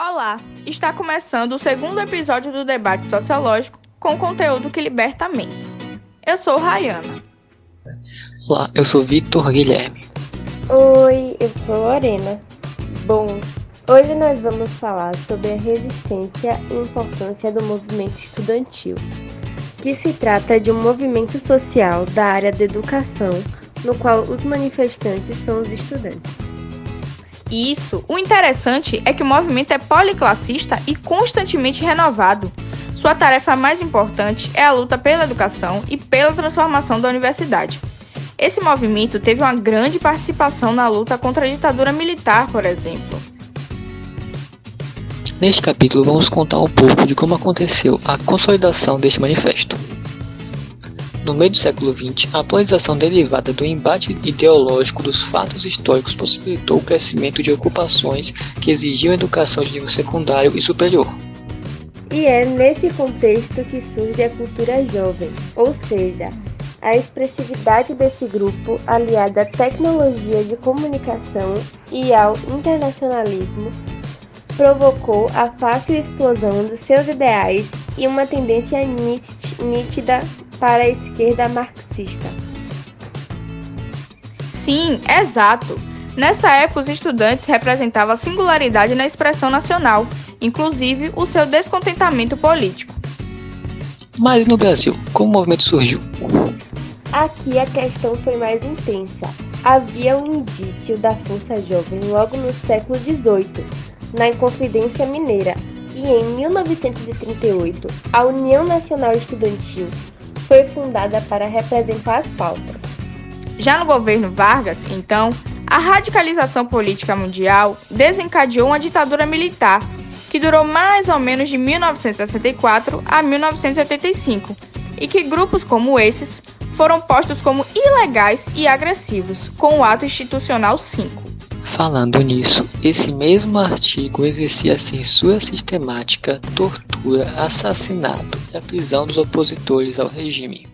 Olá, está começando o segundo episódio do debate sociológico com conteúdo que liberta mentes. Eu sou Rayana. Olá, eu sou Victor Guilherme. Oi, eu sou Lorena. Bom, hoje nós vamos falar sobre a resistência e importância do movimento estudantil, que se trata de um movimento social da área da educação, no qual os manifestantes são os estudantes. Isso, o interessante é que o movimento é policlassista e constantemente renovado. Sua tarefa mais importante é a luta pela educação e pela transformação da universidade. Esse movimento teve uma grande participação na luta contra a ditadura militar, por exemplo. Neste capítulo, vamos contar um pouco de como aconteceu a consolidação deste manifesto. No meio do século XX, a polarização derivada do embate ideológico dos fatos históricos possibilitou o crescimento de ocupações que exigiam educação de nível secundário e superior. E é nesse contexto que surge a cultura jovem, ou seja, a expressividade desse grupo, aliada à tecnologia de comunicação e ao internacionalismo, provocou a fácil explosão dos seus ideais e uma tendência nítida para a esquerda marxista. Sim, exato. Nessa época, os estudantes representavam a singularidade na expressão nacional, inclusive o seu descontentamento político. Mas no Brasil, como o movimento surgiu? Aqui a questão foi mais intensa. Havia um indício da força jovem logo no século XVIII, na Inconfidência Mineira, e em 1938, a União Nacional Estudantil foi fundada para representar as pautas. Já no governo Vargas, então, a radicalização política mundial desencadeou uma ditadura militar que durou mais ou menos de 1964 a 1985 e que grupos como esses foram postos como ilegais e agressivos, com o Ato Institucional 5. Falando nisso, esse mesmo artigo exercia censura sistemática, tortura, assassinato e a prisão dos opositores ao regime.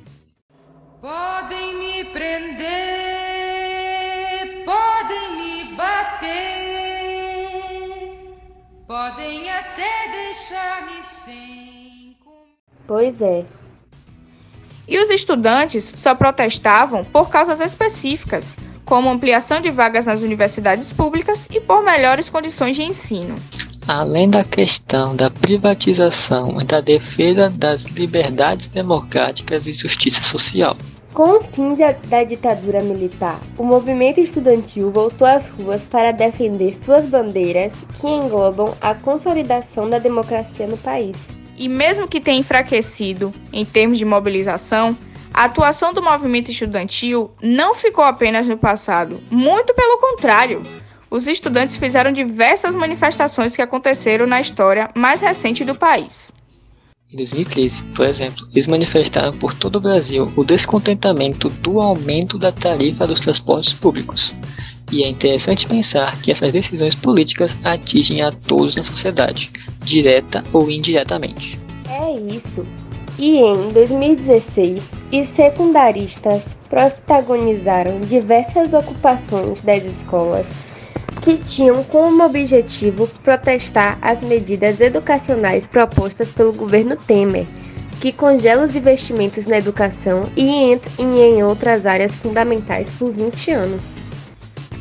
Podem me prender, podem me bater, podem até deixar-me sem. Pois é. E os estudantes só protestavam por causas específicas como ampliação de vagas nas universidades públicas e por melhores condições de ensino. Além da questão da privatização e da defesa das liberdades democráticas e justiça social. Com o fim da ditadura militar, o movimento estudantil voltou às ruas para defender suas bandeiras, que englobam a consolidação da democracia no país. E mesmo que tenha enfraquecido em termos de mobilização, a atuação do movimento estudantil não ficou apenas no passado, muito pelo contrário. Os estudantes fizeram diversas manifestações que aconteceram na história mais recente do país. Em 2013, por exemplo, eles manifestaram por todo o Brasil o descontentamento do aumento da tarifa dos transportes públicos. E é interessante pensar que essas decisões políticas atingem a todos na sociedade, direta ou indiretamente. É isso. E em 2016, os secundaristas protagonizaram diversas ocupações das escolas que tinham como objetivo protestar as medidas educacionais propostas pelo governo Temer, que congela os investimentos na educação e em outras áreas fundamentais por 20 anos.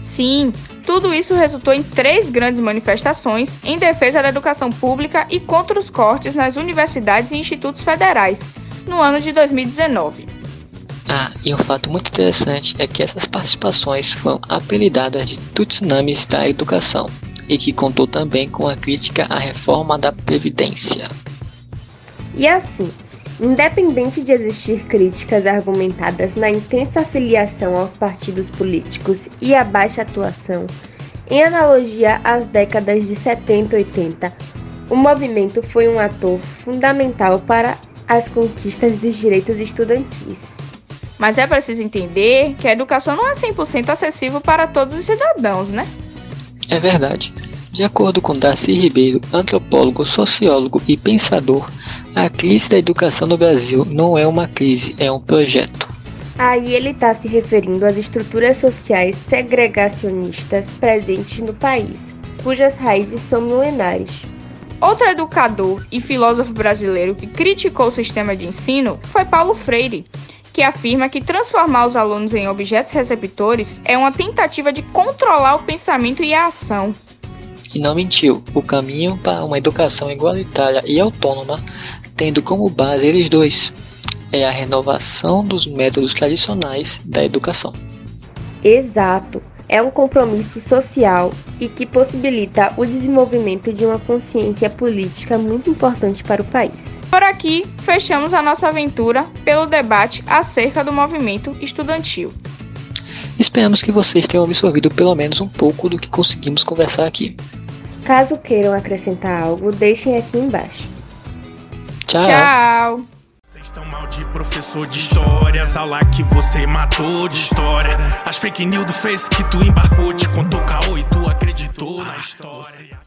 Sim, tudo isso resultou em três grandes manifestações em defesa da educação pública e contra os cortes nas universidades e institutos federais, no ano de 2019. Ah, e um fato muito interessante é que essas participações foram apelidadas de tsunamis da educação e que contou também com a crítica à reforma da Previdência. E assim, independente de existir críticas argumentadas na intensa afiliação aos partidos políticos e a baixa atuação, em analogia às décadas de 70 e 80, o movimento foi um ator fundamental para as conquistas dos direitos estudantis. Mas é preciso entender que a educação não é 100% acessível para todos os cidadãos, né? É verdade. De acordo com Darcy Ribeiro, antropólogo, sociólogo e pensador, a crise da educação no Brasil não é uma crise, é um projeto. Aí ele está se referindo às estruturas sociais segregacionistas presentes no país, cujas raízes são milenares. Outro educador e filósofo brasileiro que criticou o sistema de ensino foi Paulo Freire, que afirma que transformar os alunos em objetos receptores é uma tentativa de controlar o pensamento e a ação. E não mentiu, o caminho para uma educação igualitária e autônoma, tendo como base eles dois, é a renovação dos métodos tradicionais da educação. Exato é um compromisso social e que possibilita o desenvolvimento de uma consciência política muito importante para o país. Por aqui, fechamos a nossa aventura pelo debate acerca do movimento estudantil. Esperamos que vocês tenham absorvido pelo menos um pouco do que conseguimos conversar aqui. Caso queiram acrescentar algo, deixem aqui embaixo. Tchau! Tchau. Tão mal de professor de histórias, aula que você matou de história. As fake news do Face que tu embarcou, te contou caô e tu acreditou na história.